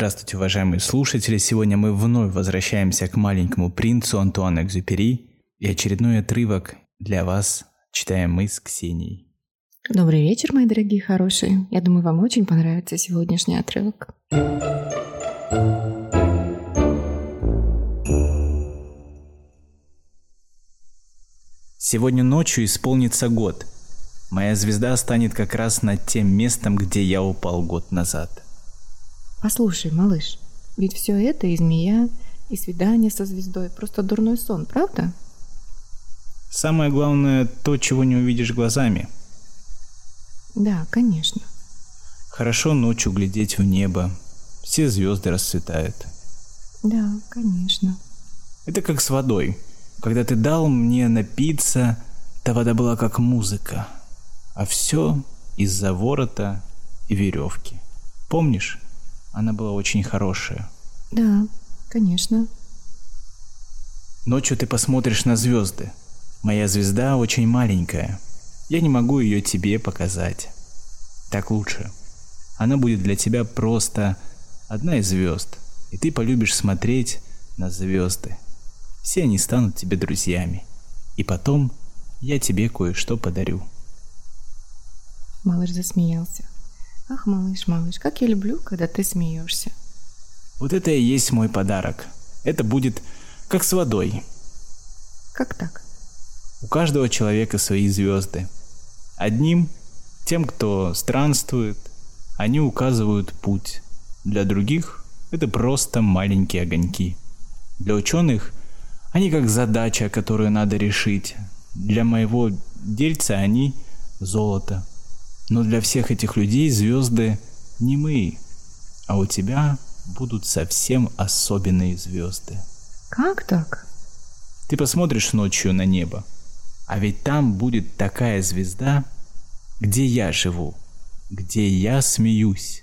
Здравствуйте, уважаемые слушатели! Сегодня мы вновь возвращаемся к маленькому принцу Антуану Экзюпери, и очередной отрывок для вас читаем мы с Ксенией. Добрый вечер, мои дорогие хорошие. Я думаю, вам очень понравится сегодняшний отрывок. Сегодня ночью исполнится год. Моя звезда станет как раз над тем местом, где я упал год назад. Послушай, малыш, ведь все это и змея, и свидание со звездой просто дурной сон, правда? Самое главное то, чего не увидишь глазами. Да, конечно. Хорошо ночью глядеть в небо. Все звезды расцветают. Да, конечно. Это как с водой. Когда ты дал мне напиться, та вода была как музыка. А все из-за ворота и веревки. Помнишь? Она была очень хорошая. Да, конечно. Ночью ты посмотришь на звезды. Моя звезда очень маленькая. Я не могу ее тебе показать. Так лучше. Она будет для тебя просто одна из звезд, и ты полюбишь смотреть на звезды. Все они станут тебе друзьями. И потом я тебе кое-что подарю. Малыш засмеялся. Ах, малыш, малыш, как я люблю, когда ты смеешься. Вот это и есть мой подарок. Это будет как с водой. Как так? У каждого человека свои звезды. Одним, тем, кто странствует, они указывают путь. Для других это просто маленькие огоньки. Для ученых они как задача, которую надо решить. Для моего дельца они золото. Но для всех этих людей звезды не мы, а у тебя будут совсем особенные звезды. Как так? Ты посмотришь ночью на небо, а ведь там будет такая звезда, где я живу, где я смеюсь.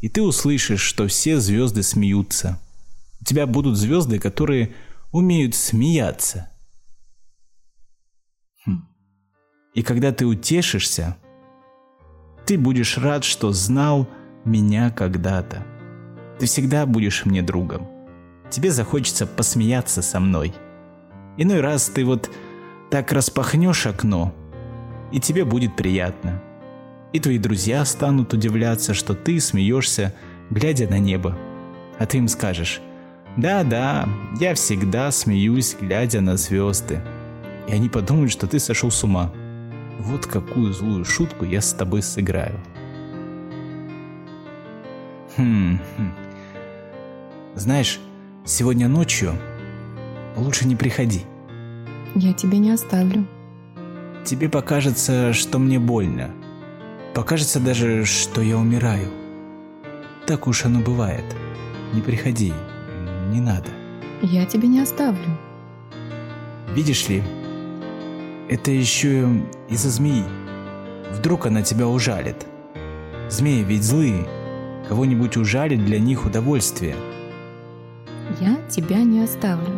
И ты услышишь, что все звезды смеются. У тебя будут звезды, которые умеют смеяться. Хм. И когда ты утешишься, ты будешь рад, что знал меня когда-то. Ты всегда будешь мне другом. Тебе захочется посмеяться со мной. Иной раз ты вот так распахнешь окно, и тебе будет приятно. И твои друзья станут удивляться, что ты смеешься, глядя на небо. А ты им скажешь, да-да, я всегда смеюсь, глядя на звезды. И они подумают, что ты сошел с ума. Вот какую злую шутку я с тобой сыграю. Хм, хм. Знаешь, сегодня ночью лучше не приходи. Я тебя не оставлю. Тебе покажется, что мне больно. Покажется даже, что я умираю. Так уж оно бывает. Не приходи, не надо. Я тебя не оставлю. Видишь ли, это еще из-за змеи. Вдруг она тебя ужалит. Змеи ведь злые. Кого-нибудь ужалит для них удовольствие. Я тебя не оставлю.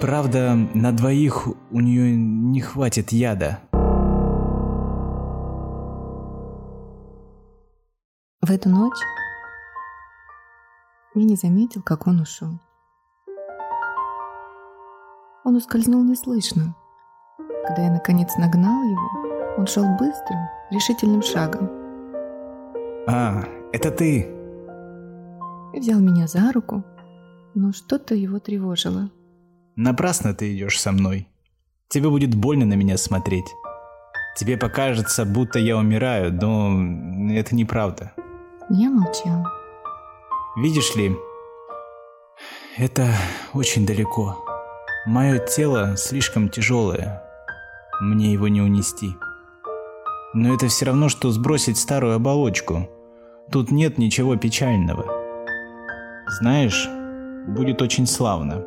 Правда, на двоих у нее не хватит яда. В эту ночь я не заметил, как он ушел. Он ускользнул неслышно, когда я наконец нагнал его, он шел быстрым, решительным шагом. А, это ты. И взял меня за руку, но что-то его тревожило. Напрасно ты идешь со мной. Тебе будет больно на меня смотреть. Тебе покажется, будто я умираю, но это неправда. Я молчал. Видишь ли, это очень далеко. Мое тело слишком тяжелое, мне его не унести. Но это все равно, что сбросить старую оболочку. Тут нет ничего печального. Знаешь, будет очень славно.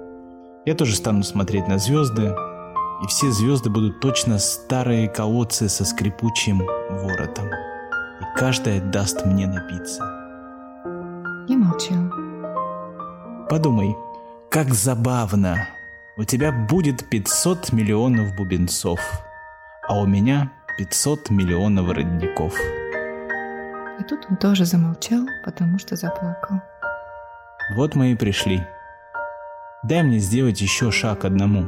Я тоже стану смотреть на звезды, и все звезды будут точно старые колодцы со скрипучим воротом. И каждая даст мне напиться. Я молчал. Подумай, как забавно у тебя будет 500 миллионов бубенцов, а у меня 500 миллионов родников. И тут он тоже замолчал, потому что заплакал. Вот мы и пришли. Дай мне сделать еще шаг одному.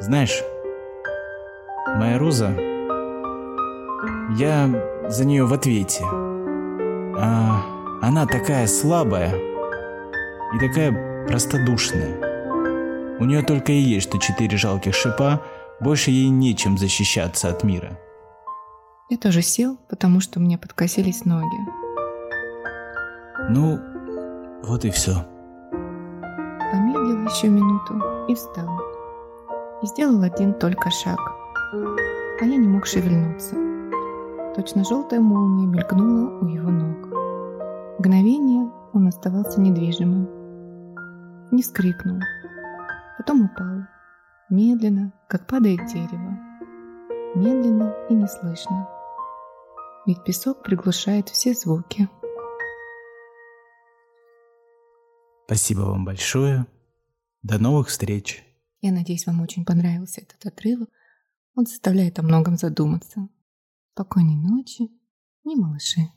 Знаешь, моя роза, я за нее в ответе. А она такая слабая и такая простодушная. У нее только и есть, что четыре жалких шипа, больше ей нечем защищаться от мира. Я тоже сел, потому что у меня подкосились ноги. Ну, вот и все. Помедлил еще минуту и встал. И сделал один только шаг. А я не мог шевельнуться. Точно желтая молния мелькнула у его ног. Мгновение он оставался недвижимым. Не скрикнул. Потом упал. Медленно, как падает дерево. Медленно и неслышно. Ведь песок приглушает все звуки. Спасибо вам большое. До новых встреч. Я надеюсь, вам очень понравился этот отрывок. Он заставляет о многом задуматься. Спокойной ночи, не малыши.